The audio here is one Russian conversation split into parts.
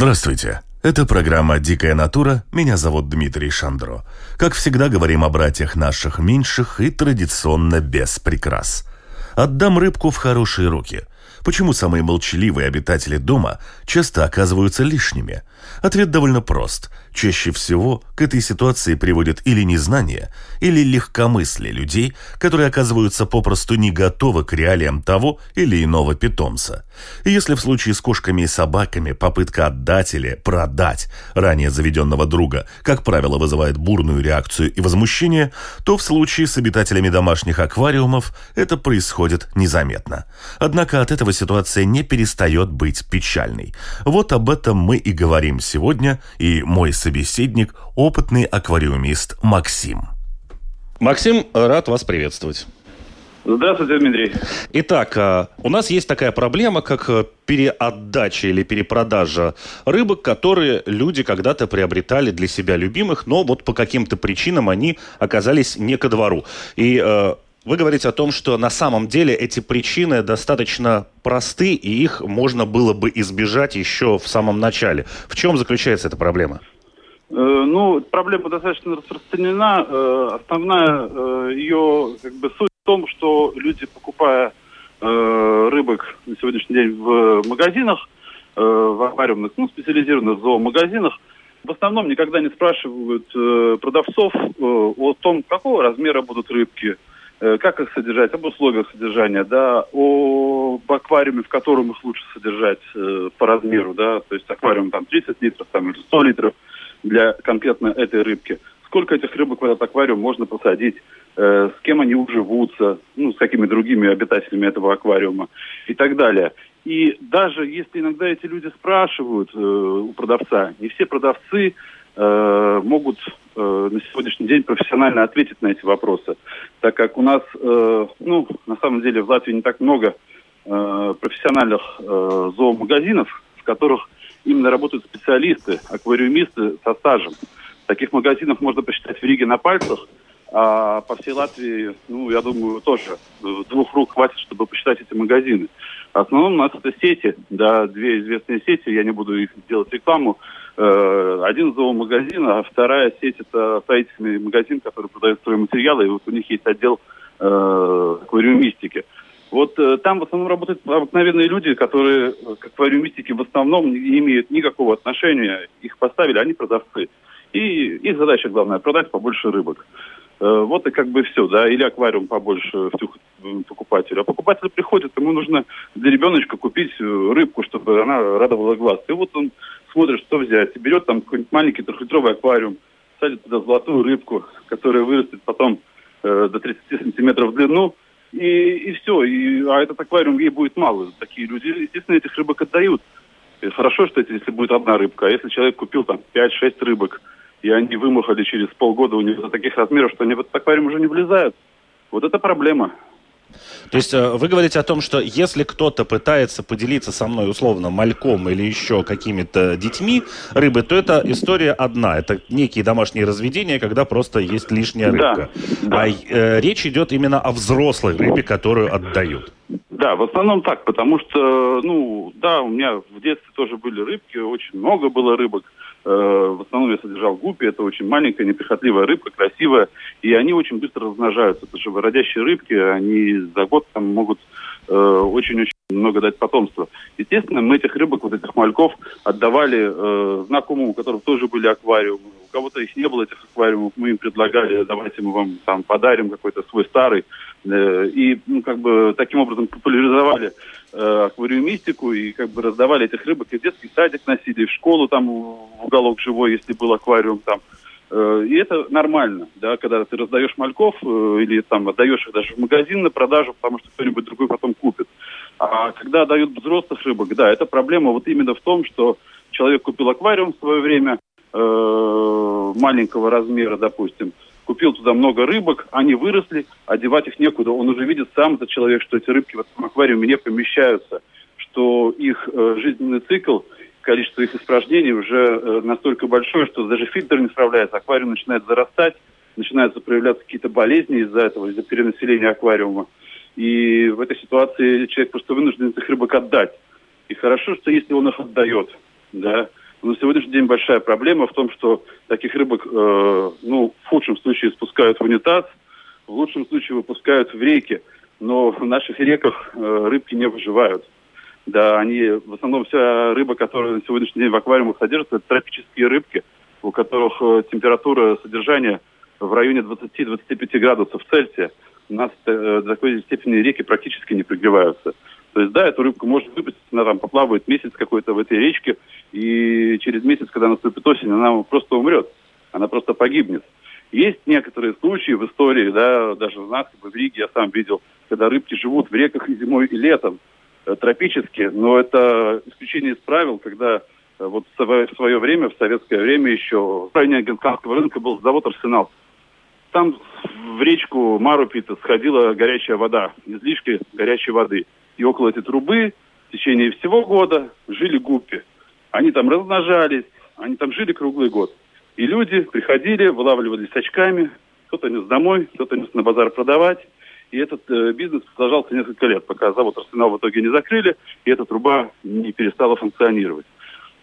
Здравствуйте. Это программа «Дикая натура». Меня зовут Дмитрий Шандро. Как всегда, говорим о братьях наших меньших и традиционно без прикрас. Отдам рыбку в хорошие руки. Почему самые молчаливые обитатели дома часто оказываются лишними? Ответ довольно прост. Чаще всего к этой ситуации приводит или незнание, или легкомыслие людей, которые оказываются попросту не готовы к реалиям того или иного питомца. И если в случае с кошками и собаками попытка отдать или продать ранее заведенного друга, как правило, вызывает бурную реакцию и возмущение, то в случае с обитателями домашних аквариумов это происходит незаметно. Однако от этого ситуация не перестает быть печальной. Вот об этом мы и говорим сегодня, и мой собеседник – опытный аквариумист Максим. Максим, рад вас приветствовать. Здравствуйте, Дмитрий. Итак, а, у нас есть такая проблема, как э, переотдача или перепродажа рыбок, которые люди когда-то приобретали для себя любимых, но вот по каким-то причинам они оказались не ко двору. И э, вы говорите о том, что на самом деле эти причины достаточно просты, и их можно было бы избежать еще в самом начале. В чем заключается эта проблема? Э, ну, проблема достаточно распространена. Э, основная э, ее как бы суть в том, что люди, покупая рыбок на сегодняшний день в магазинах, в аквариумных, ну, специализированных зоомагазинах, в основном никогда не спрашивают продавцов о том, какого размера будут рыбки, как их содержать, об условиях содержания, да, об аквариуме, в котором их лучше содержать по размеру, да, то есть аквариум там 30 литров там, или 100 литров – для конкретно этой рыбки. Сколько этих рыбок в этот аквариум можно посадить, э, с кем они уживутся, ну, с какими другими обитателями этого аквариума и так далее. И даже если иногда эти люди спрашивают э, у продавца, не все продавцы э, могут э, на сегодняшний день профессионально ответить на эти вопросы, так как у нас, э, ну, на самом деле в Латвии не так много э, профессиональных э, зоомагазинов, в которых именно работают специалисты, аквариумисты со стажем. Таких магазинов можно посчитать в Риге на пальцах, а по всей Латвии, ну, я думаю, тоже двух рук хватит, чтобы посчитать эти магазины. В основном у нас это сети, да, две известные сети, я не буду их делать рекламу. Э, один зоомагазин, а вторая сеть это строительный магазин, который продает стройматериалы, и вот у них есть отдел э, аквариумистики. Вот э, там в основном работают обыкновенные люди, которые к аквариумистике в основном не имеют никакого отношения. Их поставили, они продавцы. И их задача главная – продать побольше рыбок. Вот и как бы все, да, или аквариум побольше втюхать покупателю. А покупатель приходит, ему нужно для ребеночка купить рыбку, чтобы она радовала глаз. И вот он смотрит, что взять. И берет там какой-нибудь маленький трехлитровый аквариум, садит туда золотую рыбку, которая вырастет потом э, до 30 сантиметров в длину – и, и все. И, а этот аквариум ей будет мало. Такие люди, естественно, этих рыбок отдают. И хорошо, что это, если будет одна рыбка. А если человек купил там 5-6 рыбок, и они вымахали через полгода у него до таких размеров, что они в этот аквариум уже не влезают, вот это проблема. То есть э, вы говорите о том, что если кто-то пытается поделиться со мной условно мальком или еще какими-то детьми рыбы, то это история одна. Это некие домашние разведения, когда просто есть лишняя рыбка. Да, А э, речь идет именно о взрослой рыбе, которую отдают. Да, в основном так, потому что, ну, да, у меня в детстве тоже были рыбки, очень много было рыбок. Э, в основном я содержал гуппи, это очень маленькая, неприхотливая рыбка, красивая, и они очень быстро размножаются. Это же выродящие рыбки, они за год там могут э, очень-очень много дать потомства. Естественно, мы этих рыбок, вот этих мальков, отдавали э, знакомым, у которых тоже были аквариумы. У кого-то их не было, этих аквариумов, мы им предлагали, давайте мы вам там подарим какой-то свой старый. Э, и, ну, как бы, таким образом популяризовали э, аквариумистику и как бы раздавали этих рыбок и в детский садик носили, и в школу там в уголок живой, если был аквариум там. Э, и это нормально, да, когда ты раздаешь мальков э, или там отдаешь их даже в магазин на продажу, потому что кто-нибудь другой потом купит. А когда дают взрослых рыбок, да, это проблема вот именно в том, что человек купил аквариум в свое время, э, маленького размера, допустим, купил туда много рыбок, они выросли, одевать их некуда. Он уже видит сам, этот человек, что эти рыбки в этом аквариуме не помещаются, что их жизненный цикл, количество их испражнений уже э, настолько большое, что даже фильтр не справляется, аквариум начинает зарастать, начинаются проявляться какие-то болезни из-за этого, из-за перенаселения аквариума. И в этой ситуации человек просто вынужден этих рыбок отдать. И хорошо, что если он их отдает, да, на сегодняшний день большая проблема в том, что таких рыбок, э, ну, в худшем случае спускают в унитаз, в лучшем случае выпускают в реки. Но в наших реках э, рыбки не выживают. Да, они, в основном вся рыба, которая на сегодняшний день в аквариумах содержится, это тропические рыбки, у которых э, температура содержания в районе 20-25 градусов Цельсия. У нас э, до такой степени реки практически не прогреваются. То есть, да, эту рыбку можно выпустить, она там поплавает месяц какой-то в этой речке, и через месяц, когда наступит осень, она просто умрет, она просто погибнет. Есть некоторые случаи в истории, да, даже у нас, в Риге я сам видел, когда рыбки живут в реках и зимой, и летом, э, тропические, но это исключение из правил, когда э, вот в свое время, в советское время еще, в районе Генканского рынка был завод «Арсенал». Там в речку Марупита сходила горячая вода, излишки горячей воды – и около этой трубы в течение всего года жили гуппи. Они там размножались, они там жили круглый год. И люди приходили, вылавливались очками, кто-то нес домой, кто-то нес на базар продавать. И этот э, бизнес продолжался несколько лет, пока завод «Арсенал» в итоге не закрыли, и эта труба не перестала функционировать.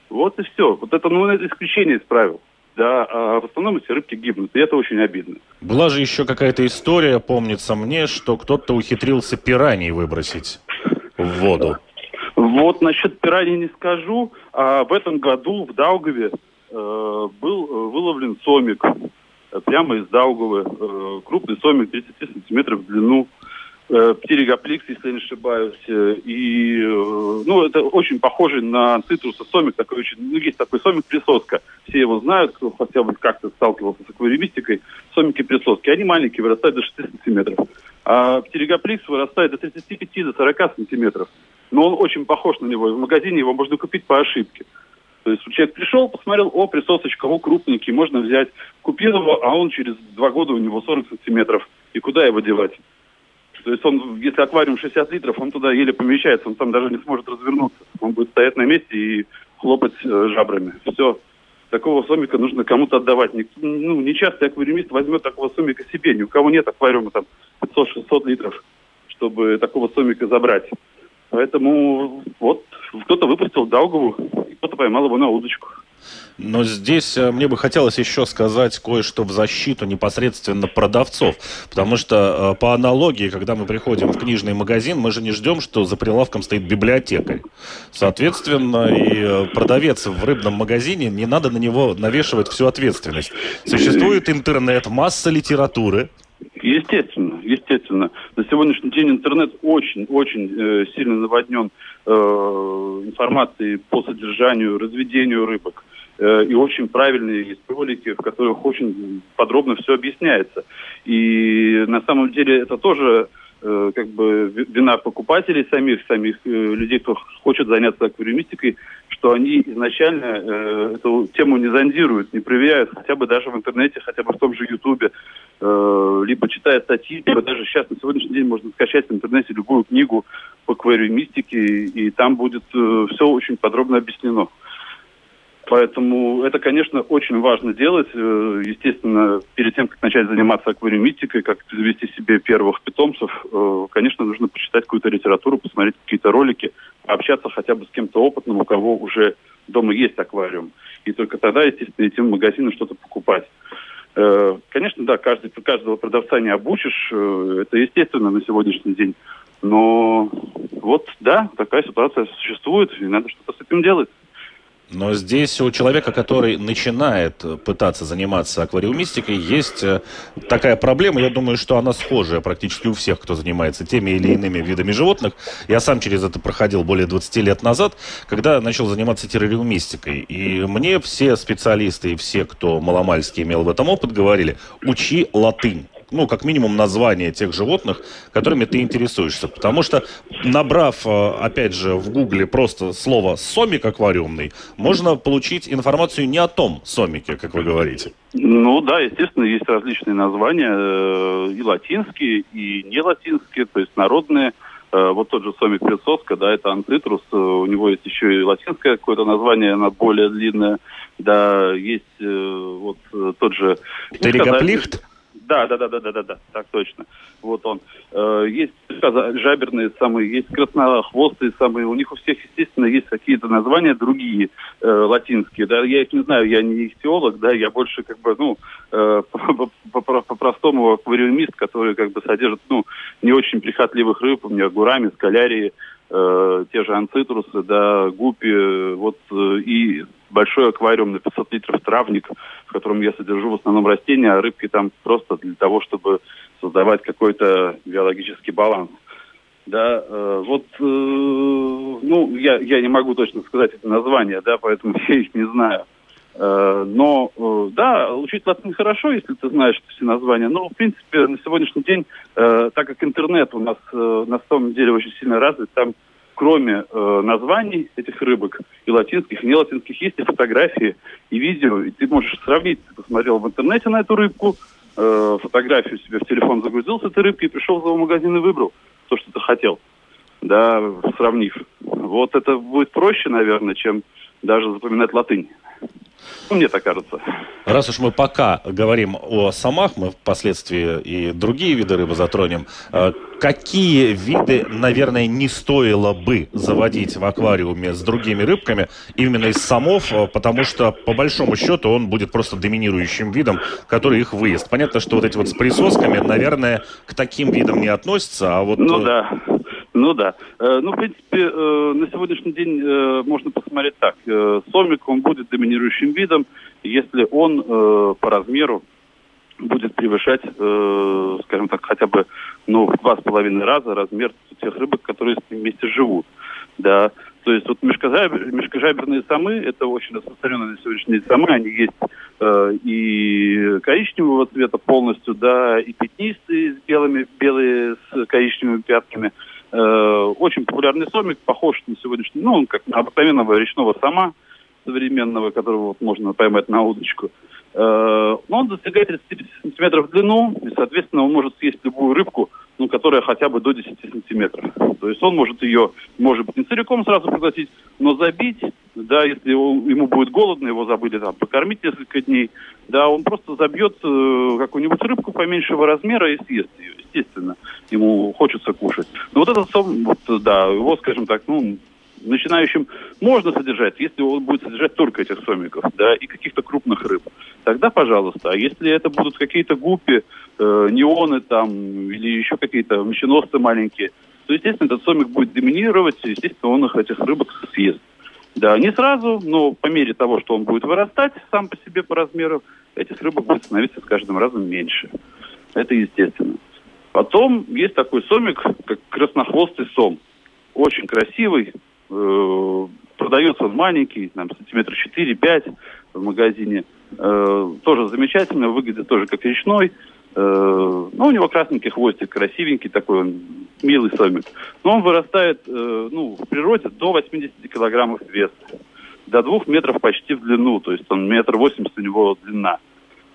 Вот и все. Вот это, ну, это исключение из правил. Да, а в основном эти рыбки гибнут, и это очень обидно. Была же еще какая-то история, помнится мне, что кто-то ухитрился пираний выбросить в воду? Вот насчет пираний не скажу. А в этом году в Даугаве э, был э, выловлен сомик прямо из Даугавы. Э, крупный сомик 30 сантиметров в длину. Э, птеригопликс, если я не ошибаюсь. Э, и, э, ну, это очень похожий на цитруса сомик. Такой очень, ну, есть такой сомик-присоска. Все его знают, кто хотя бы как-то сталкивался с аквариумистикой. Сомики-присоски. Они маленькие, вырастают до 6 сантиметров. А птеригопликс вырастает до 35 до 40 сантиметров. Но он очень похож на него. В магазине его можно купить по ошибке. То есть человек пришел, посмотрел, о, присосочка, о, крупненький, можно взять. Купил его, а он через два года у него 40 сантиметров. И куда его девать? То есть он, если аквариум 60 литров, он туда еле помещается, он там даже не сможет развернуться. Он будет стоять на месте и хлопать э, жабрами. Все такого сомика нужно кому-то отдавать. Не, ну, не часто аквариумист возьмет такого сомика себе. Ни у кого нет аквариума там 500-600 литров, чтобы такого сомика забрать. Поэтому вот кто-то выпустил Даугаву, кто-то поймал его на удочку. Но здесь э, мне бы хотелось еще сказать кое-что в защиту непосредственно продавцов. Потому что э, по аналогии, когда мы приходим в книжный магазин, мы же не ждем, что за прилавком стоит библиотекарь. Соответственно, и э, продавец в рыбном магазине, не надо на него навешивать всю ответственность. Существует интернет, масса литературы, Естественно, естественно. На сегодняшний день интернет очень-очень э, сильно наводнен э, информацией по содержанию, разведению рыбок. Э, и очень правильные есть ролики, в которых очень подробно все объясняется. И на самом деле это тоже Э, как бы вина покупателей самих, самих э, людей, кто хочет заняться аквариумистикой, что они изначально э, эту тему не зондируют, не проверяют, хотя бы даже в интернете, хотя бы в том же Ютубе, э, либо читая статьи, либо даже сейчас на сегодняшний день можно скачать в интернете любую книгу по аквариумистике, и, и там будет э, все очень подробно объяснено. Поэтому это, конечно, очень важно делать. Э, естественно, перед тем, как начать заниматься аквариумистикой, как завести себе первых питомцев, э, конечно, нужно почитать какую-то литературу, посмотреть какие-то ролики, пообщаться хотя бы с кем-то опытным, у кого уже дома есть аквариум. И только тогда, естественно, идти в магазин и что-то покупать. Э, конечно, да, каждый, каждого продавца не обучишь, это естественно на сегодняшний день. Но вот, да, такая ситуация существует, и надо что-то с этим делать. Но здесь у человека, который начинает пытаться заниматься аквариумистикой, есть э, такая проблема. Я думаю, что она схожая практически у всех, кто занимается теми или иными видами животных. Я сам через это проходил более 20 лет назад, когда начал заниматься террариумистикой. И мне все специалисты и все, кто маломальски имел в этом опыт, говорили, учи латынь. Ну, как минимум, название тех животных, которыми ты интересуешься. Потому что, набрав, э, опять же, в Гугле просто слово «сомик аквариумный», можно получить информацию не о том сомике, как вы говорите. Ну да, естественно, есть различные названия, э, и латинские, и не латинские, то есть народные. Э, вот тот же сомик присоска, да, это анцитрус, у него есть еще и латинское какое-то название, оно более длинное. Да, есть вот тот же... Теригоплихт? Да, да, да, да, да, да, да, так точно. Вот он. Э, есть жаберные самые, есть краснохвостые самые. У них у всех, естественно, есть какие-то названия другие, э, латинские. Да, я их не знаю, я не ихтиолог, да, я больше как бы, ну, э, по-простому аквариумист, который как бы содержит, ну, не очень прихотливых рыб. У меня гурами, скалярии, э, те же анцитрусы, да, гупи, вот, э, и большой аквариум на 500 литров травник, в котором я содержу в основном растения, а рыбки там просто для того, чтобы создавать какой-то биологический баланс. Да, э, вот, э, ну, я, я не могу точно сказать это название, да, поэтому я их не знаю. Э, но, э, да, учить латынь хорошо, если ты знаешь все названия. Но, в принципе, на сегодняшний день, э, так как интернет у нас на самом деле очень сильно развит, там кроме названий этих рыбок, и латинских, и не латинских, есть и фотографии, и видео, и ты можешь сравнить. Ты посмотрел в интернете на эту рыбку, фотографию себе в телефон загрузил с этой рыбкой, пришел в зоомагазин и выбрал то, что ты хотел, да, сравнив. Вот это будет проще, наверное, чем даже запоминать латынь. Ну, мне так кажется. Раз уж мы пока говорим о самах, мы впоследствии и другие виды рыбы затронем. Э, какие виды, наверное, не стоило бы заводить в аквариуме с другими рыбками именно из самов, э, потому что, по большому счету, он будет просто доминирующим видом, который их выезд. Понятно, что вот эти вот с присосками, наверное, к таким видам не относятся, а вот... Ну э, да. Ну да. Э, ну, в принципе, э, на сегодняшний день э, можно посмотреть так. Сомик, он будет доминирующим видом, если он по размеру будет превышать, скажем так, хотя бы ну, в два с половиной раза размер тех рыбок, которые с ним вместе живут. Да. То есть вот мешкожабер, мешкожаберные самы, это очень распространенные на сегодняшний день самы, они есть э, и коричневого цвета полностью, да, и пятнистые с белыми, белые с коричневыми пятками – Э, очень популярный сомик, похож на сегодняшний, ну, он как на обыкновенного речного сама современного, которого вот можно поймать на удочку. Э, но он достигает 35 сантиметров в длину, и, соответственно, он может съесть любую рыбку, ну, которая хотя бы до 10 сантиметров. То есть он может ее, может быть, не целиком сразу проглотить, но забить, да, если его, ему будет голодно, его забыли там покормить несколько дней, да, он просто забьет э, какую-нибудь рыбку поменьшего размера и съест ее, естественно. Ему хочется кушать. Но вот этот сом, вот, да, его, скажем так, ну, начинающим можно содержать, если он будет содержать только этих сомиков, да, и каких-то крупных рыб. Тогда, пожалуйста. А если это будут какие-то гуппи, э, неоны там, или еще какие-то меченосцы маленькие, то, естественно, этот сомик будет доминировать, и, естественно, он их, этих рыбок съест. Да, не сразу, но по мере того, что он будет вырастать сам по себе по размеру, этих рыбок будет становиться с каждым разом меньше. Это естественно. Потом есть такой сомик, как краснохвостый сом. Очень красивый, Э, продается он маленький, там, сантиметр 4-5 в магазине. Э, тоже замечательно, выглядит тоже как речной. Э, ну, у него красненький хвостик, красивенький такой, он милый сомик. Но он вырастает э, ну, в природе до 80 килограммов веса. До двух метров почти в длину, то есть он метр восемьдесят у него длина.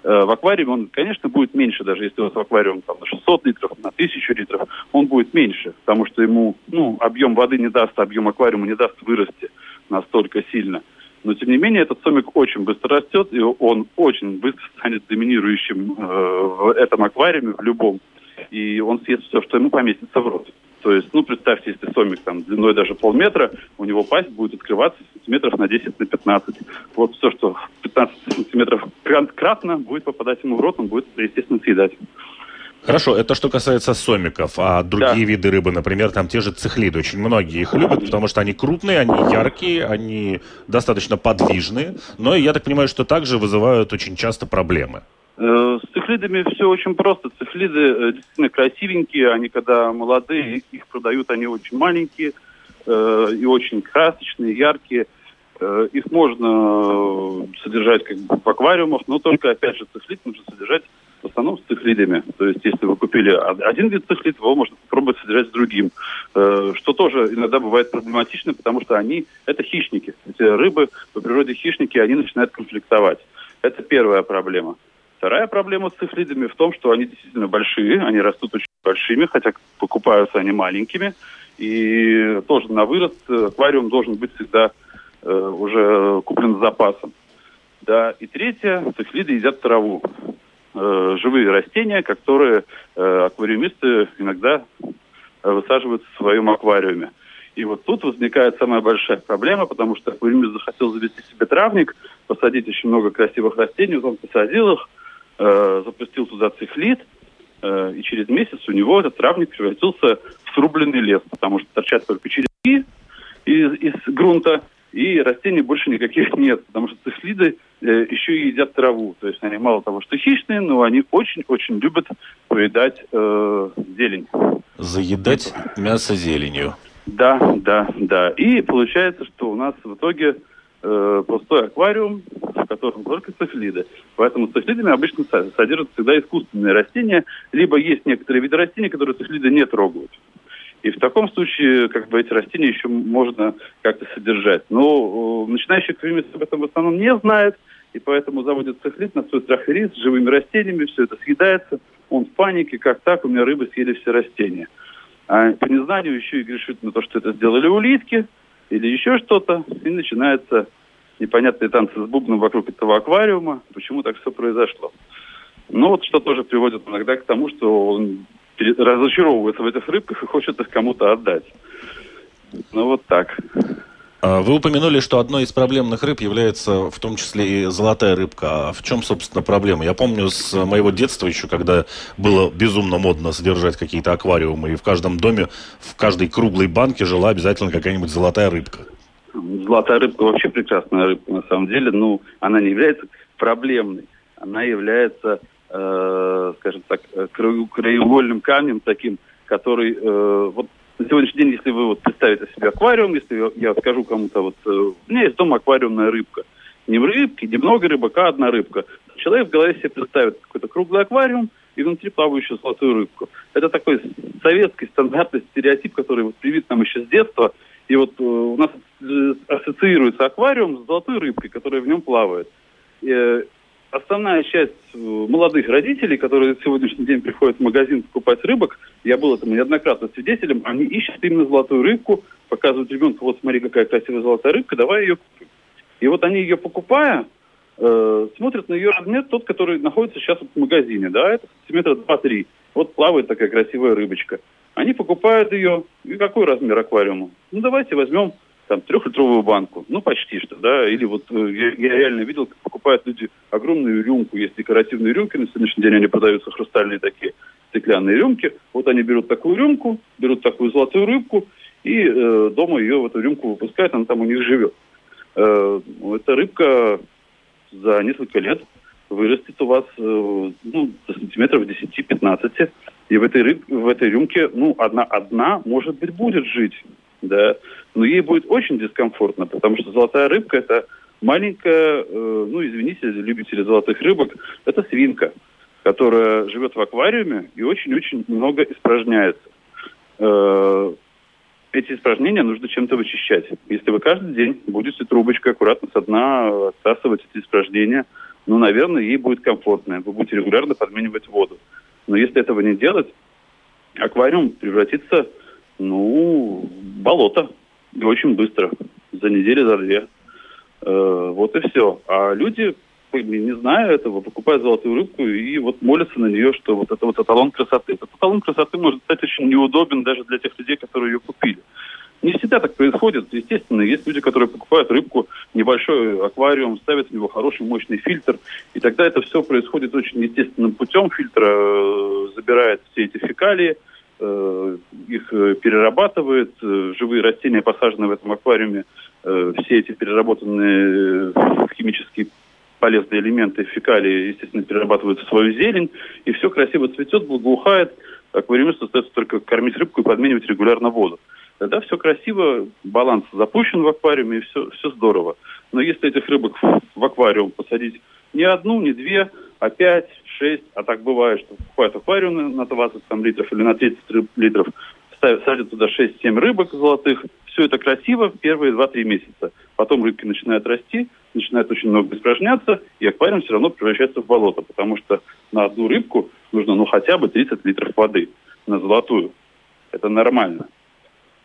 Э, в аквариуме он, конечно, будет меньше, даже если у вас аквариум там, на 600 литров, на 1000 литров, он будет меньше, потому что ему ну, объем воды не даст, объем аквариума не даст вырасти настолько сильно. Но, тем не менее, этот сомик очень быстро растет, и он очень быстро станет доминирующим э, в этом аквариуме, в любом. И он съест все, что ему поместится в рот. То есть, ну, представьте, если сомик там длиной даже полметра, у него пасть будет открываться сантиметров на 10, на 15. Вот все, что 15 сантиметров кратно будет попадать ему в рот, он будет, естественно, съедать. Хорошо, это что касается сомиков, а другие да. виды рыбы, например, там те же цихлиды, очень многие их любят, потому что они крупные, они яркие, они достаточно подвижные, но я так понимаю, что также вызывают очень часто проблемы. Э, с цихлидами все очень просто. Цихлиды э, действительно красивенькие, они когда молодые, их продают, они очень маленькие э, и очень красочные, яркие. Их можно содержать как бы в аквариумах, но только, опять же, цихлид нужно содержать в основном с цихлидами. То есть, если вы купили один вид цихлид, его можно попробовать содержать с другим. Э, что тоже иногда бывает проблематично, потому что они, это хищники. Эти рыбы по природе хищники, они начинают конфликтовать. Это первая проблема. Вторая проблема с цихлидами в том, что они действительно большие, они растут очень большими, хотя покупаются они маленькими. И тоже на вырост аквариум должен быть всегда э, уже куплен с запасом. Да. И третье, цихлиды едят траву. Э, живые растения, которые э, аквариумисты иногда высаживают в своем аквариуме. И вот тут возникает самая большая проблема, потому что аквариумист захотел завести себе травник, посадить очень много красивых растений, он посадил их, э, запустил туда цихлит, э, и через месяц у него этот травник превратился в срубленный лес, потому что торчат только черепки из, из грунта, и растений больше никаких нет, потому что цихлиды э, еще и едят траву. То есть они мало того, что хищные, но они очень-очень любят поедать э, зелень. Заедать мясо зеленью. Да, да, да. И получается, что у нас в итоге э, пустой аквариум, в котором только цихлиды. Поэтому с обычно содержат всегда искусственные растения, либо есть некоторые виды растений, которые цихлиды не трогают. И в таком случае, как бы, эти растения еще можно как-то содержать. Но э, начинающий аквариумист об этом в основном не знает, и поэтому заводит цихлит на свой страх и риск с живыми растениями, все это съедается, он в панике, как так, у меня рыбы съели все растения. А по незнанию еще и грешит на то, что это сделали улитки или еще что-то, и начинается непонятные танцы с бубном вокруг этого аквариума, почему так все произошло. Ну вот что тоже приводит иногда к тому, что он разочаровывается в этих рыбках и хочет их кому-то отдать. Ну вот так. А вы упомянули, что одной из проблемных рыб является в том числе и золотая рыбка. А в чем, собственно, проблема? Я помню с моего детства еще, когда было безумно модно содержать какие-то аквариумы, и в каждом доме, в каждой круглой банке жила обязательно какая-нибудь золотая рыбка. Золотая рыбка вообще прекрасная рыбка, на самом деле. Ну, она не является проблемной. Она является э, скажем так, э, краеугольным камнем таким, который э, вот на сегодняшний день, если вы вот представите себе аквариум, если я, скажу кому-то, вот э, у меня есть дома аквариумная рыбка. Не рыбки, не много рыбок, а одна рыбка. Человек в голове себе представит какой-то круглый аквариум и внутри плавающую золотую рыбку. Это такой советский стандартный стереотип, который вот привит нам еще с детства. И вот э, у нас э, ассоциируется аквариум с золотой рыбкой, которая в нем плавает. Основная часть э, молодых родителей, которые в сегодняшний день приходят в магазин покупать рыбок, я был этому неоднократно свидетелем, они ищут именно золотую рыбку, показывают ребенку, вот смотри, какая красивая золотая рыбка, давай ее купим. И вот они ее покупая, э, смотрят на ее размер, тот, который находится сейчас в магазине, да, это сантиметра 2-3. Вот плавает такая красивая рыбочка. Они покупают ее, и какой размер аквариума? Ну, давайте возьмем там трехлитровую банку, ну почти что, да, или вот э, я, я реально видел, как покупают люди огромную рюмку, есть декоративные рюмки, на сегодняшний день они продаются хрустальные такие стеклянные рюмки, вот они берут такую рюмку, берут такую золотую рыбку и э, дома ее в эту рюмку выпускают, она там у них живет. Э, эта рыбка за несколько лет вырастет у вас э, ну, до сантиметров 10-15, и в этой, рыб, в этой рюмке, ну, одна, одна, может быть, будет жить да, но ей будет очень дискомфортно, потому что золотая рыбка это маленькая, э, ну, извините, любители золотых рыбок, это свинка, которая живет в аквариуме и очень-очень много испражняется. Э, эти испражнения нужно чем-то вычищать. Если вы каждый день будете трубочкой аккуратно со дна отсасывать эти испражнения, ну, наверное, ей будет комфортно. Вы будете регулярно подменивать воду. Но если этого не делать, аквариум превратится ну, болото. И очень быстро. За неделю, за две. Э, вот и все. А люди, не зная этого, покупают золотую рыбку и вот молятся на нее, что вот это вот эталон красоты. Этот эталон красоты может стать очень неудобен даже для тех людей, которые ее купили. Не всегда так происходит. Естественно, есть люди, которые покупают рыбку, небольшой аквариум, ставят в него хороший мощный фильтр, и тогда это все происходит очень естественным путем. Фильтр э, забирает все эти фекалии, их э, перерабатывает, э, живые растения, посаженные в этом аквариуме, все эти переработанные химические полезные элементы фекалии, естественно, перерабатываются в свою зелень, и все красиво цветет, благоухает. Аквариумисту остается только кормить рыбку и подменивать регулярно воду. Тогда все красиво, баланс запущен в аквариуме, и все, все здорово. Но если этих рыбок в аквариум посадить не одну, не две, а пять, 6, а так бывает, что покупают аквариум на 20 там, литров или на 30 литров, ставят, садят туда 6-7 рыбок золотых, все это красиво первые 2-3 месяца. Потом рыбки начинают расти, начинают очень много испражняться, и аквариум все равно превращается в болото, потому что на одну рыбку нужно ну хотя бы 30 литров воды на золотую. Это нормально.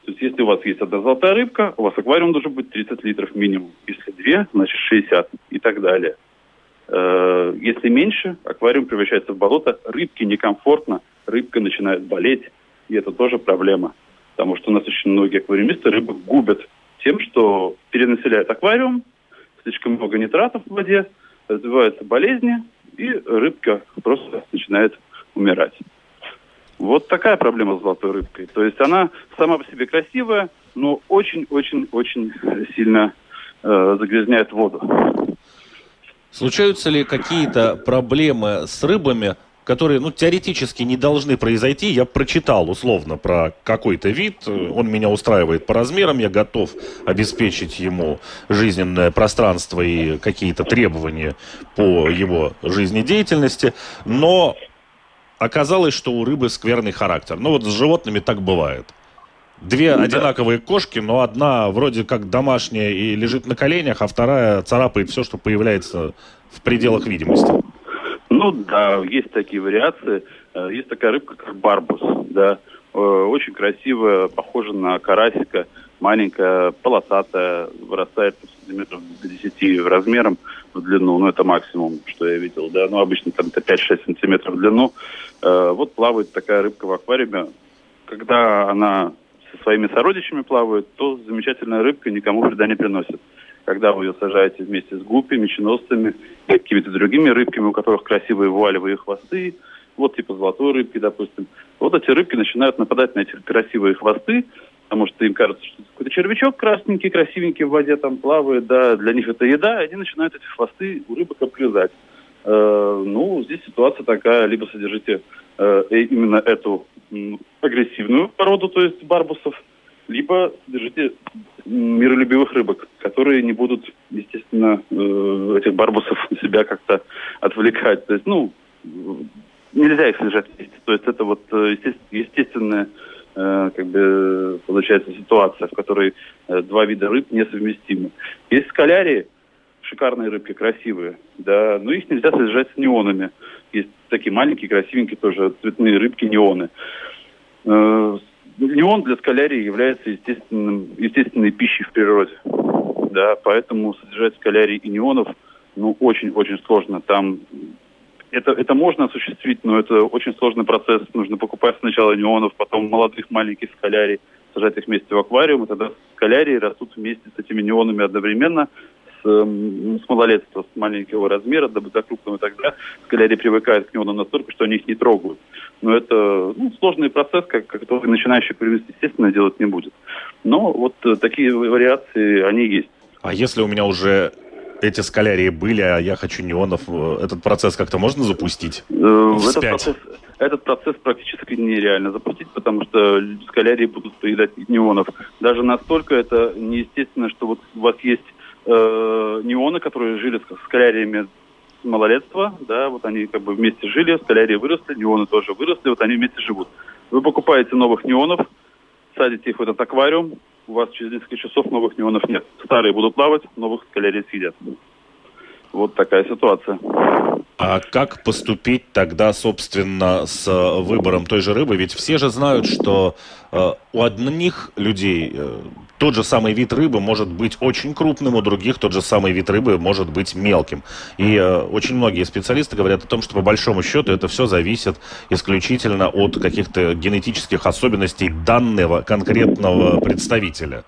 То есть если у вас есть одна золотая рыбка, у вас аквариум должен быть 30 литров минимум. Если две, значит 60 и так далее. Э, если меньше, аквариум превращается в болото, рыбке некомфортно, рыбка начинает болеть, и это тоже проблема. Потому что у нас очень многие аквариумисты рыбок губят тем, что перенаселяют аквариум, слишком много нитратов в воде, развиваются болезни, и рыбка просто начинает умирать. Вот такая проблема с золотой рыбкой. То есть она сама по себе красивая, но очень-очень-очень сильно э, загрязняет воду. Случаются ли какие-то проблемы с рыбами, которые, ну, теоретически не должны произойти. Я прочитал условно про какой-то вид, он меня устраивает по размерам, я готов обеспечить ему жизненное пространство и какие-то требования по его жизнедеятельности, но оказалось, что у рыбы скверный характер. Ну вот с животными так бывает. Две да. одинаковые кошки, но одна вроде как домашняя и лежит на коленях, а вторая царапает все, что появляется в пределах видимости. Ну да, есть такие вариации. Э, есть такая рыбка, как барбус, да, э, очень красивая, похожа на карасика, маленькая, полосатая, вырастает сантиметров до 10 размером в длину, ну это максимум, что я видел, да, ну обычно там это 5-6 сантиметров в длину. Э, вот плавает такая рыбка в аквариуме. Когда она со своими сородичами плавает, то замечательная рыбка никому вреда не приносит. Когда вы ее сажаете вместе с гуппи, меченосцами, какими-то другими рыбками, у которых красивые вуалевые хвосты, вот типа золотой рыбки, допустим, вот эти рыбки начинают нападать на эти красивые хвосты, потому что им кажется, что какой-то червячок красненький, красивенький в воде там плавает, да, для них это еда, и они начинают эти хвосты у рыбок обгрызать. Э, ну, здесь ситуация такая, либо содержите э, именно эту агрессивную породу, то есть барбусов, либо содержите миролюбивых рыбок, которые не будут, естественно, э, этих барбусов себя как-то отвлекать. То есть, ну, нельзя их содержать вместе. То есть это вот э, естественная, э, как бы, получается, ситуация, в которой два вида рыб несовместимы. Есть скалярии, шикарные рыбки, красивые, да, но их нельзя содержать с неонами. Есть такие маленькие, красивенькие тоже цветные рыбки, неоны. Э, неон для скалярии является естественным, естественной пищей в природе. Да, поэтому содержать скалярий и неонов ну, очень-очень сложно. Там это, это можно осуществить, но это очень сложный процесс. Нужно покупать сначала неонов, потом молодых маленьких скалярий, сажать их вместе в аквариум, и тогда скалярии растут вместе с этими неонами одновременно, с, с малолетства, с маленького размера до, до крупного и так далее. Скалярии привыкают к неонам настолько, что они их не трогают. Но это ну, сложный процесс, как, который начинающий привести, естественно, делать не будет. Но вот э, такие вариации, они есть. А если у меня уже эти скалярии были, а я хочу неонов, э, этот процесс как-то можно запустить? Э, этот процесс, этот процесс практически нереально запустить, потому что скалярии будут поедать неонов. Даже настолько это неестественно, что вот у вас есть э, неоны, которые жили с скаляриями малолетства, да, вот они как бы вместе жили, скалярии выросли, неоны тоже выросли, вот они вместе живут. Вы покупаете новых неонов, садите их в этот аквариум, у вас через несколько часов новых неонов нет. Старые будут плавать, новых скалярий съедят. Вот такая ситуация. А как поступить тогда, собственно, с выбором той же рыбы? Ведь все же знают, что э, у одних людей э, тот же самый вид рыбы может быть очень крупным, у других тот же самый вид рыбы может быть мелким. И э, очень многие специалисты говорят о том, что по большому счету это все зависит исключительно от каких-то генетических особенностей данного конкретного представителя.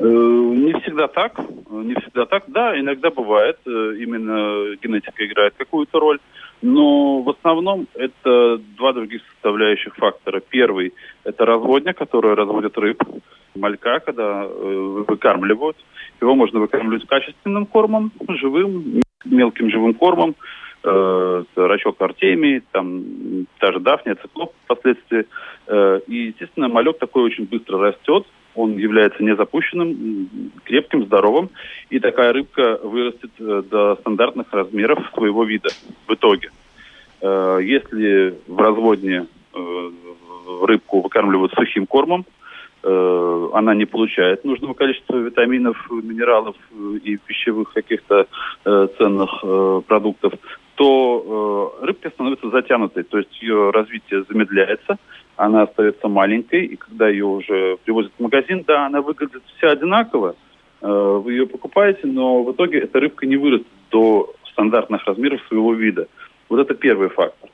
Э, не всегда так, не всегда так. Да, иногда бывает, э, именно генетика играет какую-то роль. Но в основном это два других составляющих фактора. Первый – это разводня, которая разводит рыб малька, когда э, выкармливают. Его можно выкармливать качественным кормом, живым, мелким живым кормом, э, рачок артемий, там та же дафния, циклоп впоследствии. Э, и, естественно, малек такой очень быстро растет, он является незапущенным, крепким, здоровым, и такая рыбка вырастет э, до стандартных размеров своего вида в итоге. Э, если в разводне э, рыбку выкармливают сухим кормом, она не получает нужного количества витаминов, минералов и пищевых каких-то ценных продуктов, то рыбка становится затянутой, то есть ее развитие замедляется, она остается маленькой, и когда ее уже привозят в магазин, да, она выглядит вся одинаково, вы ее покупаете, но в итоге эта рыбка не вырастет до стандартных размеров своего вида. Вот это первый фактор.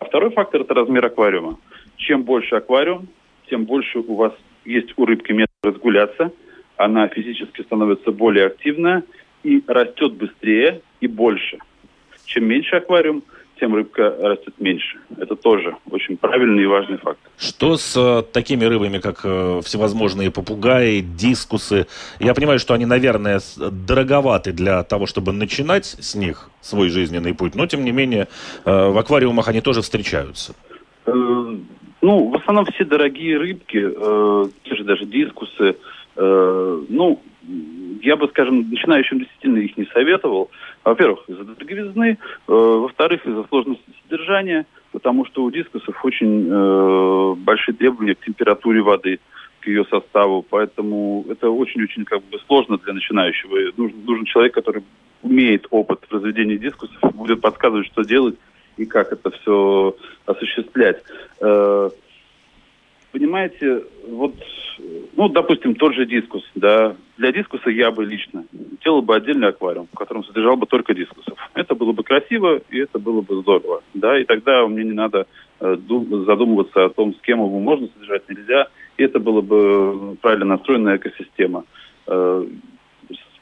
А второй фактор – это размер аквариума. Чем больше аквариум, тем больше у вас есть у рыбки место разгуляться, она физически становится более активная и растет быстрее и больше. Чем меньше аквариум – тем рыбка растет меньше. Это тоже очень правильный и важный факт. Что с э, такими рыбами, как э, всевозможные попугаи, дискусы? Я понимаю, что они, наверное, дороговаты для того, чтобы начинать с них свой жизненный путь, но, тем не менее, э, в аквариумах они тоже встречаются. Э, ну, в основном все дорогие рыбки, э, те же даже дискусы, э, ну, я бы, скажем, начинающим действительно их не советовал. Во-первых, из-за дороговизны, э, во-вторых, из-за сложности содержания, потому что у дискусов очень э, большие требования к температуре воды, к ее составу, поэтому это очень-очень как бы сложно для начинающего. Нужен, нужен человек, который имеет опыт в разведении дискусов, будет подсказывать, что делать и как это все осуществлять. Э, понимаете, вот, ну, допустим, тот же дискус, да, для дискуса я бы лично делал бы отдельный аквариум, в котором содержал бы только дискусов. Это было бы красиво, и это было бы здорово, да, и тогда мне не надо э, задумываться о том, с кем его можно содержать, нельзя, и это было бы правильно настроенная экосистема. Э,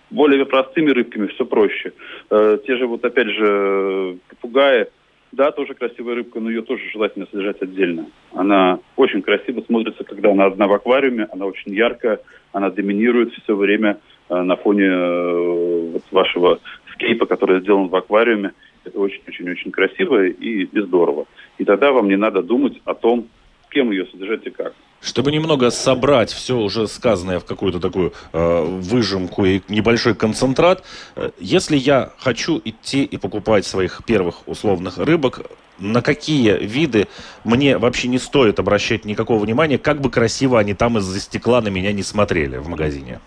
более простыми рыбками все проще. Э, те же вот, опять же, попугаи, да, тоже красивая рыбка, но ее тоже желательно содержать отдельно. Она очень красиво смотрится, когда она одна в аквариуме, она очень яркая, она доминирует все время э, на фоне э, вот вашего скейпа, который сделан в аквариуме. Это очень-очень-очень красиво и, и здорово. И тогда вам не надо думать о том, кем ее содержать и как. Чтобы немного собрать все уже сказанное в какую-то такую э, выжимку и небольшой концентрат, э, если я хочу идти и покупать своих первых условных рыбок, на какие виды мне вообще не стоит обращать никакого внимания, как бы красиво они там из-за стекла на меня не смотрели в магазине?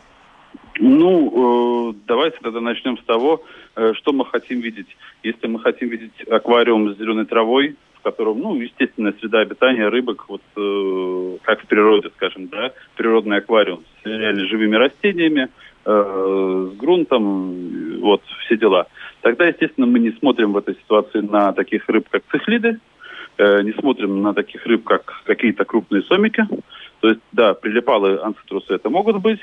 Ну, э, давайте тогда начнем с того, э, что мы хотим видеть. Если мы хотим видеть аквариум с зеленой травой, в котором, ну, естественная среда обитания рыбок, вот э, как в природе, скажем, да, природный аквариум с реально живыми растениями, э, с грунтом, вот, все дела. Тогда, естественно, мы не смотрим в этой ситуации на таких рыб, как цихлиды, э, не смотрим на таких рыб, как какие-то крупные сомики. То есть, да, прилипалы анцитрусы это могут быть,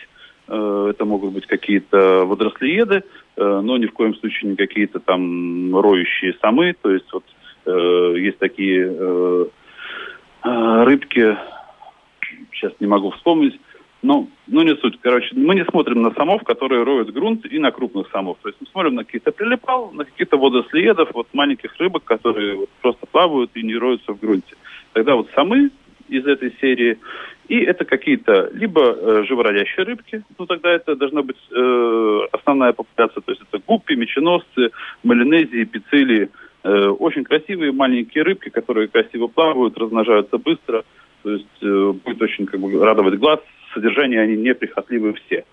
э, это могут быть какие-то водорослиеды, э, но ни в коем случае не какие-то там роющие самы, то есть вот есть такие э, э, рыбки, сейчас не могу вспомнить, но, ну, не суть. Короче, мы не смотрим на самов, которые роют грунт, и на крупных самов. То есть мы смотрим на какие-то прилипал, на какие-то водоследов, вот маленьких рыбок, которые вот просто плавают и не роются в грунте. Тогда вот самы из этой серии, и это какие-то либо э, живородящие рыбки, ну тогда это должна быть э, основная популяция, то есть это гуппи, меченосцы, малинезии, пицилии, Э, очень красивые маленькие рыбки, которые красиво плавают, размножаются быстро. То есть э, будет очень как бы, радовать глаз. Содержание они неприхотливы все.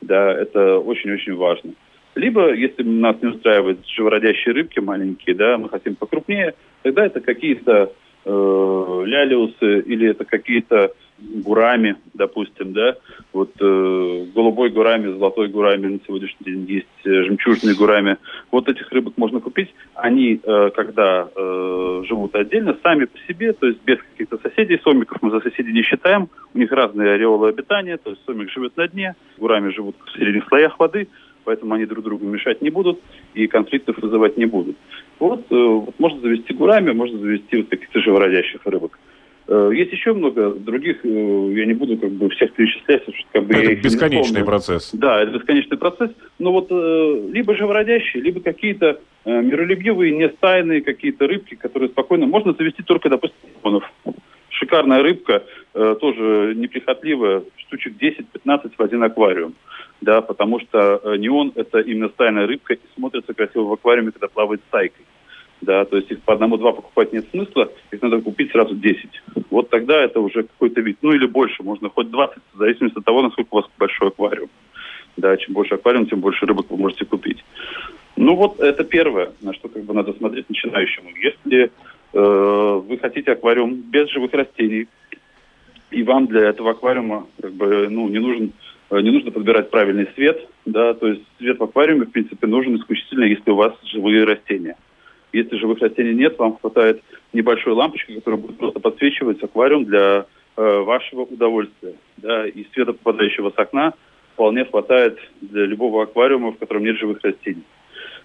Да, это очень-очень важно. Либо, если нас не устраивают живородящие рыбки маленькие, да, мы хотим покрупнее, тогда это какие-то э, лялиусы или это какие-то гурами, допустим, да, вот э, голубой гурами, золотой гурами на сегодняшний день есть, э, жемчужные гурами. Вот этих рыбок можно купить. Они, э, когда э, живут отдельно, сами по себе, то есть без каких-то соседей, сомиков мы за соседей не считаем, у них разные ореолы обитания, то есть сомик живет на дне, гурами живут в средних слоях воды, поэтому они друг другу мешать не будут и конфликтов вызывать не будут. Вот, э, вот можно завести гурами, можно завести вот каких-то живородящих рыбок. Э, есть еще много других, э, я не буду как бы всех перечислять, как бы это бесконечный процесс. Да, это бесконечный процесс. Но вот э, либо живородящие, либо какие-то миролюбивые, нестайные какие-то рыбки, которые спокойно можно завести только, допустим, ионов. Шикарная рыбка, тоже неприхотливая, штучек 10-15 в один аквариум. Да, потому что неон это именно стайная рыбка и смотрится красиво в аквариуме, когда плавает стайкой. Да, то есть их по одному-два покупать нет смысла, их надо купить сразу 10. Вот тогда это уже какой-то вид. Ну или больше, можно хоть 20, в зависимости от того, насколько у вас большой аквариум. Да, чем больше аквариум, тем больше рыбок вы можете купить. Ну вот это первое, на что как бы надо смотреть начинающему. Если э, вы хотите аквариум без живых растений, и вам для этого аквариума как бы ну не нужен э, не нужно подбирать правильный свет, да, то есть свет в аквариуме в принципе нужен исключительно если у вас живые растения. Если живых растений нет, вам хватает небольшой лампочки, которая будет просто подсвечивать аквариум для э, вашего удовольствия, да, и света, попадающего с окна, вполне хватает для любого аквариума, в котором нет живых растений.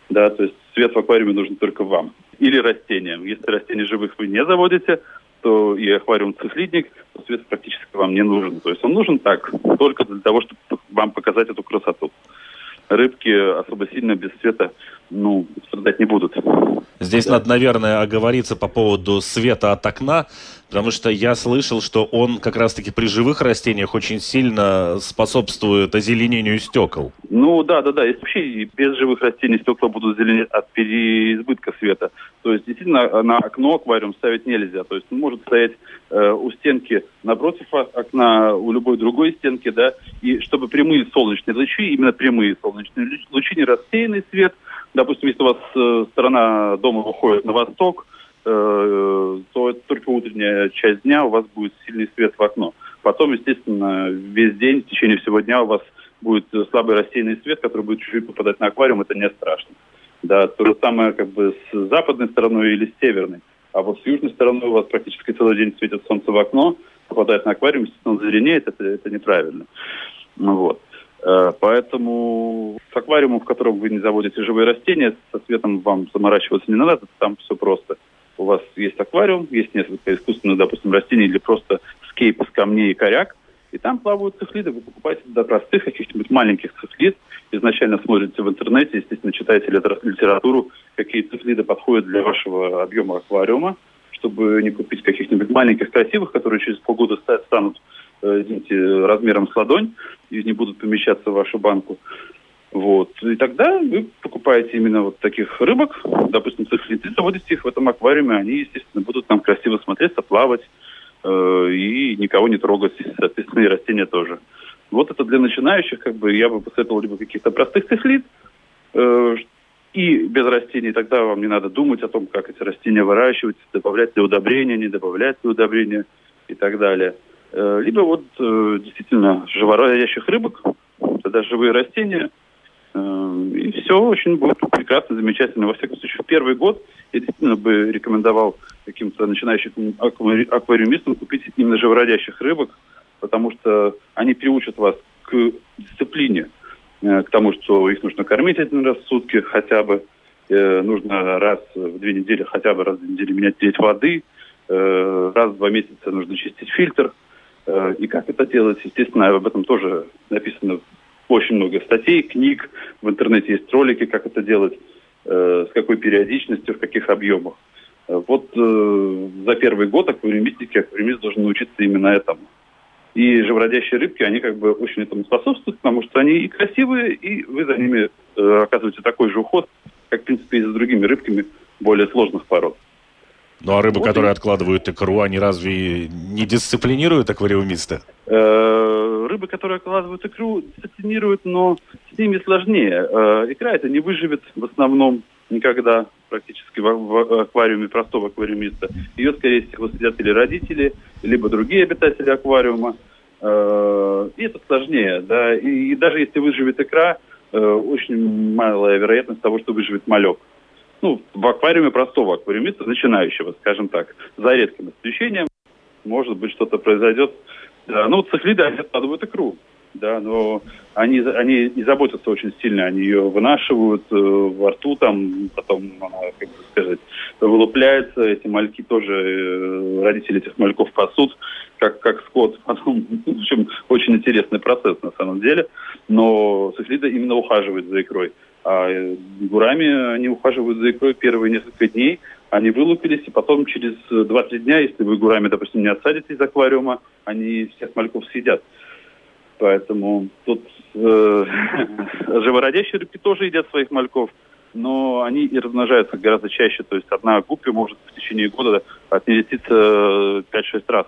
Да, то есть свет в аквариуме нужен только вам. Или растениям. Если растений живых вы не заводите, то и аквариум цифлидник, то свет практически вам не нужен. То есть он нужен так, только для того, чтобы вам показать эту красоту. Рыбки особо сильно без света ну, страдать не будут. Здесь да. надо, наверное, оговориться по поводу света от окна, потому что я слышал, что он как раз-таки при живых растениях очень сильно способствует озеленению стекол. Ну да, да, да. Если вообще без живых растений стекла будут зеленеть от переизбытка света. То есть действительно на окно аквариум ставить нельзя. То есть он может стоять э, у стенки напротив окна, у любой другой стенки, да, и чтобы прямые солнечные лучи, именно прямые солнечные лучи, не рассеянный свет – допустим, если у вас э, сторона дома выходит на восток, э, то это только утренняя часть дня у вас будет сильный свет в окно. Потом, естественно, весь день, в течение всего дня у вас будет слабый рассеянный свет, который будет чуть-чуть попадать на аквариум, это не страшно. Да, то же самое как бы с западной стороной или с северной. А вот с южной стороны у вас практически целый день светит солнце в окно, попадает на аквариум, естественно, зеленеет, это, это неправильно. Ну, вот. Э, поэтому с аквариумом, в котором вы не заводите живые растения, со светом вам заморачиваться не надо, там все просто. У вас есть аквариум, есть несколько искусственных, допустим, растений или просто скейп из камней и коряк, и там плавают цихлиды. Вы покупаете до простых каких-нибудь маленьких цихлид, изначально смотрите в интернете, естественно, читаете литературу, какие цихлиды подходят для вашего объема аквариума, чтобы не купить каких-нибудь маленьких красивых, которые через полгода станут Э, извините, размером с ладонь и не будут помещаться в вашу банку. Вот. И тогда вы покупаете именно вот таких рыбок, допустим, цифлиты, заводите их в этом аквариуме, они, естественно, будут там красиво смотреться, плавать и никого не трогать, соответственно, и растения тоже. Вот это для начинающих, как бы, я бы посоветовал либо каких-то простых цифлит, э, и без растений, тогда вам не надо думать о том, как эти растения выращивать, добавлять ли удобрения, не добавлять ли удобрения и так далее. Э, либо вот э, действительно живородящих рыбок, тогда живые растения, э, и все очень будет прекрасно, замечательно. Во всяком случае, в первый год я действительно бы рекомендовал каким-то начинающим аквариумистам купить именно живородящих рыбок, потому что они приучат вас к дисциплине, к тому, что их нужно кормить один раз в сутки хотя бы, нужно раз в две недели, хотя бы раз в неделю менять треть воды, раз в два месяца нужно чистить фильтр – Э, и как это делать, естественно, об этом тоже написано очень много статей, книг, в интернете есть ролики, как это делать, э, с какой периодичностью, в каких объемах. Э, вот за первый год аквариумистики аквариумист должен научиться именно этому. И живородящие рыбки, они как бы очень этому способствуют, потому что они и красивые, и вы за ними оказываете такой же уход, как, в принципе, и за другими рыбками более сложных пород. Ну а рыбы, вот которые и... откладывают икру, они разве не дисциплинируют аквариумиста? Э, рыбы, которые откладывают икру, дисциплинируют, но с ними сложнее. Э, икра это не выживет в основном никогда практически в аквариуме простого аквариумиста. Ее, скорее всего, съедят или родители, либо другие обитатели аквариума. Э, и это сложнее, да. И даже если выживет икра, очень малая вероятность того, что выживет малек ну, в аквариуме простого аквариумиста, начинающего, скажем так, за редким исключением, может быть, что-то произойдет. Да, ну, цихлиды, они откладывают икру, да, но они, они не заботятся очень сильно, они ее вынашивают э, во рту, там, потом она, как бы сказать, вылупляется, эти мальки тоже, э, родители этих мальков пасут, как, как скот. Потом, в общем, очень интересный процесс на самом деле, но цихлиды именно ухаживают за икрой. А э, гурами они ухаживают за икрой первые несколько дней, они вылупились, и потом через 2-3 дня, если вы гурами, допустим, не отсадите из аквариума, они всех мальков съедят. Поэтому тут э, живородящие рыбки тоже едят своих мальков. но они и размножаются гораздо чаще. То есть одна гуппи может в течение года отнереститься 5-6 раз.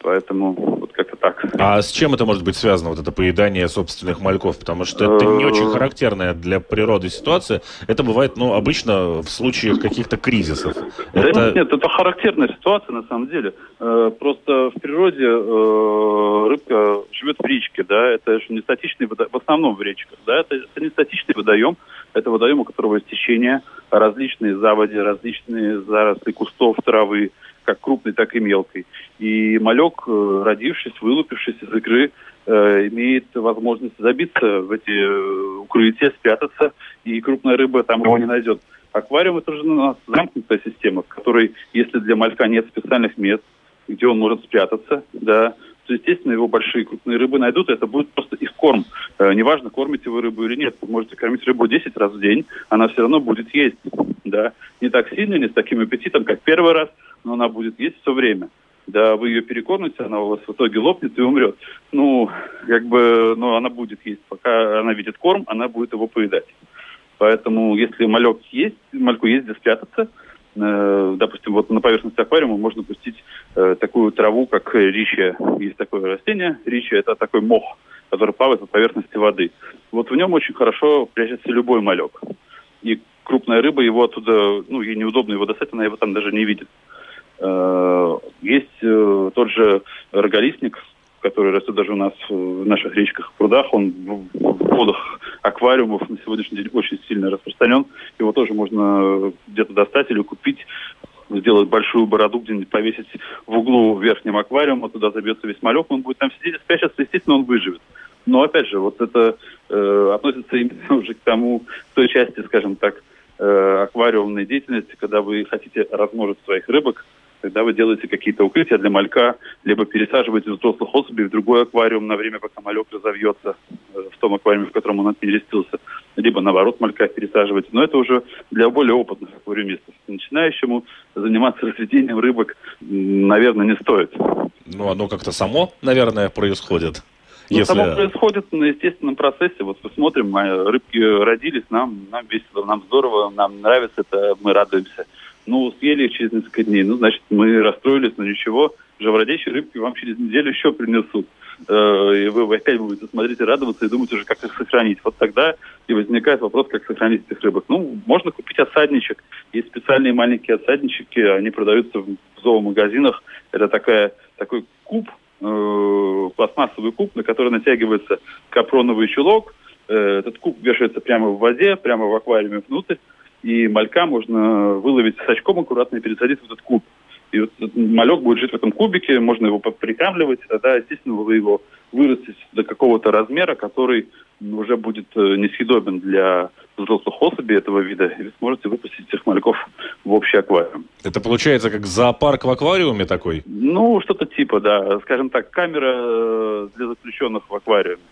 Поэтому как-то так. А с чем это может быть связано, вот это поедание собственных мальков? Потому что это не очень э, характерная для природы ситуация. Это бывает, ну, обычно в случаях каких-то кризисов. Да это... Нет, это характерная ситуация на самом деле. Э, просто в природе э, рыбка живет в речке, да, это же не статичный водоем, в основном в речках, да, это, это не статичный водоем, это водоем, у которого есть течение, различные заводи, различные заросли кустов, травы, как крупной, так и мелкой. И малек, э, родившись, вылупившись из игры, э, имеет возможность забиться в эти э, укрытия, спрятаться, и крупная рыба там его не найдет. Аквариум это же у нас замкнутая система, в которой, если для малька нет специальных мест, где он может спрятаться, да, то, естественно, его большие крупные рыбы найдут, это будет просто их корм. Неважно, кормите вы рыбу или нет, вы можете кормить рыбу 10 раз в день, она все равно будет есть, да. Не так сильно, не с таким аппетитом, как первый раз, но она будет есть все время. Да, вы ее перекормите, она у вас в итоге лопнет и умрет. Ну, как бы, но она будет есть. Пока она видит корм, она будет его поедать. Поэтому, если малек есть, мальку есть где спрятаться, э, допустим, вот на поверхности аквариума можно пустить э, такую траву, как ричия. Есть такое растение. Ричия – это такой мох, который плавает на поверхности воды. Вот в нем очень хорошо прячется любой малек. И крупная рыба его оттуда, ну, ей неудобно его достать, она его там даже не видит. Есть э, тот же роголистник, который растет даже у нас в наших речках, прудах. Он в водах аквариумов на сегодняшний день очень сильно распространен. Его тоже можно где-то достать или купить сделать большую бороду, где-нибудь повесить в углу верхнем аквариума, туда забьется весь малек, он будет там сидеть, спрячется, естественно, он выживет. Но опять же, вот это э, относится именно уже к тому, к той части, скажем так, э, аквариумной деятельности, когда вы хотите размножить своих рыбок, когда вы делаете какие-то укрытия для малька, либо пересаживаете взрослых особей в другой аквариум на время, пока мальок разовьется э, в том аквариуме, в котором он перерестился, либо наоборот малька пересаживаете. Но это уже для более опытных аквариумистов. Начинающему заниматься разведением рыбок, наверное, не стоит. Ну, оно как-то само, наверное, происходит. Ну, Если... Само происходит на естественном процессе. Вот мы смотрим, рыбки родились, нам, нам весело, нам здорово, нам нравится это, мы радуемся. Ну, съели их через несколько дней. Ну, значит, мы расстроились, но ничего. Живородящие рыбки вам через неделю еще принесут. Э, и вы опять будете смотреть и радоваться, и думать уже, как их сохранить. Вот тогда и возникает вопрос, как сохранить этих рыбок. Ну, можно купить осадничек. Есть специальные маленькие осаднички, они продаются в зоомагазинах. Это такая, такой куб, э, пластмассовый куб, на который натягивается капроновый чулок. Э, этот куб вешается прямо в воде, прямо в аквариуме внутрь и малька можно выловить с очком аккуратно и пересадить в этот куб. И вот малек будет жить в этом кубике, можно его прикамливать, тогда, естественно, вы его вырастите до какого-то размера, который уже будет э, несъедобен для взрослых особей этого вида, и вы сможете выпустить этих мальков в общий аквариум. Это получается как зоопарк в аквариуме такой? Ну, что-то типа, да. Скажем так, камера э, для заключенных в аквариуме.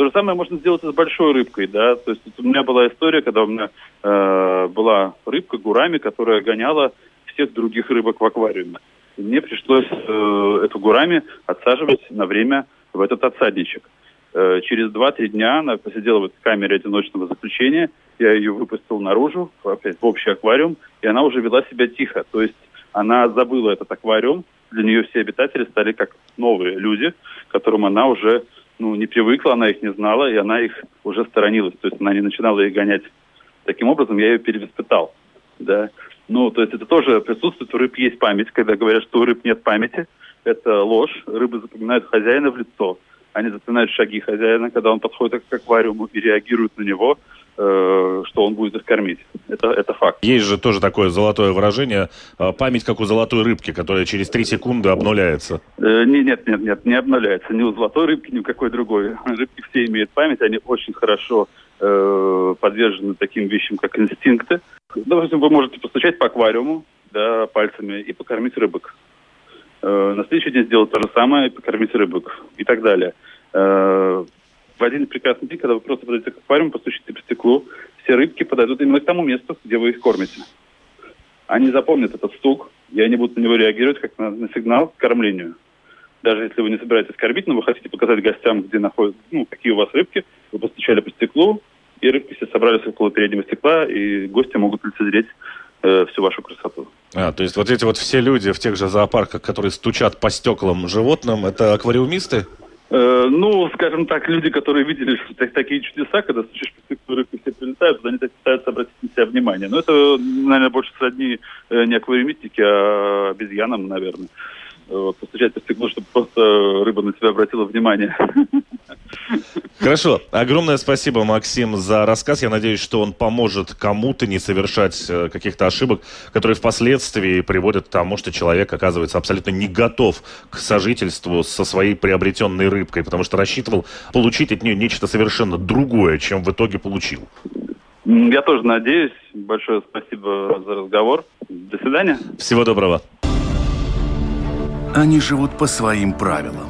То же самое можно сделать и с большой рыбкой, да. То есть у меня была история, когда у меня э, была рыбка гурами, которая гоняла всех других рыбок в аквариуме. И мне пришлось э, эту гурами отсаживать на время в этот отсадничек. Э, через 2-3 дня она посидела в камере одиночного заключения. Я ее выпустил наружу, опять в общий аквариум, и она уже вела себя тихо. То есть она забыла этот аквариум. Для нее все обитатели стали как новые люди, которым она уже ну, не привыкла, она их не знала, и она их уже сторонилась. То есть она не начинала их гонять. Таким образом, я ее перевоспитал. Да. Ну, то есть это тоже присутствует, у рыб есть память. Когда говорят, что у рыб нет памяти, это ложь. Рыбы запоминают хозяина в лицо. Они запоминают шаги хозяина, когда он подходит к аквариуму и реагирует на него. Э, что он будет их кормить. Это, это факт. Есть же тоже такое золотое выражение, э, память как у золотой рыбки, которая через три секунды обнуляется. Э, нет, нет, нет, не обнуляется. Ни у золотой рыбки, ни у какой другой. Рыбки все имеют память, они очень хорошо э, подвержены таким вещам, как инстинкты. Допустим, вы можете постучать по аквариуму да, пальцами и покормить рыбок. Э, на следующий день сделать то же самое и покормить рыбок и так далее. Э, в один прекрасный день, когда вы просто подойдете к аквариуму, постучите по стеклу, все рыбки подойдут именно к тому месту, где вы их кормите. Они запомнят этот стук, и они будут на него реагировать как на, на сигнал к кормлению. Даже если вы не собираетесь кормить, но вы хотите показать гостям, где находятся, ну, какие у вас рыбки, вы постучали по стеклу, и рыбки все собрались около переднего стекла, и гости могут лицезреть э, всю вашу красоту. А, то есть вот эти вот все люди в тех же зоопарках, которые стучат по стеклам животным, это аквариумисты? Э, ну, скажем так, люди, которые видели так, такие чудеса, когда стучишь по стеклу, рыбки все прилетают, они так пытаются обратить на себя внимание. Но это, наверное, больше сродни э, не аквариумистике, а обезьянам, наверное. Вот, постучать по стеклу, чтобы просто рыба на себя обратила внимание. Хорошо. Огромное спасибо, Максим, за рассказ. Я надеюсь, что он поможет кому-то не совершать э, каких-то ошибок, которые впоследствии приводят к тому, что человек оказывается абсолютно не готов к сожительству со своей приобретенной рыбкой, потому что рассчитывал получить от нее нечто совершенно другое, чем в итоге получил. Я тоже надеюсь. Большое спасибо за разговор. До свидания. Всего доброго. Они живут по своим правилам.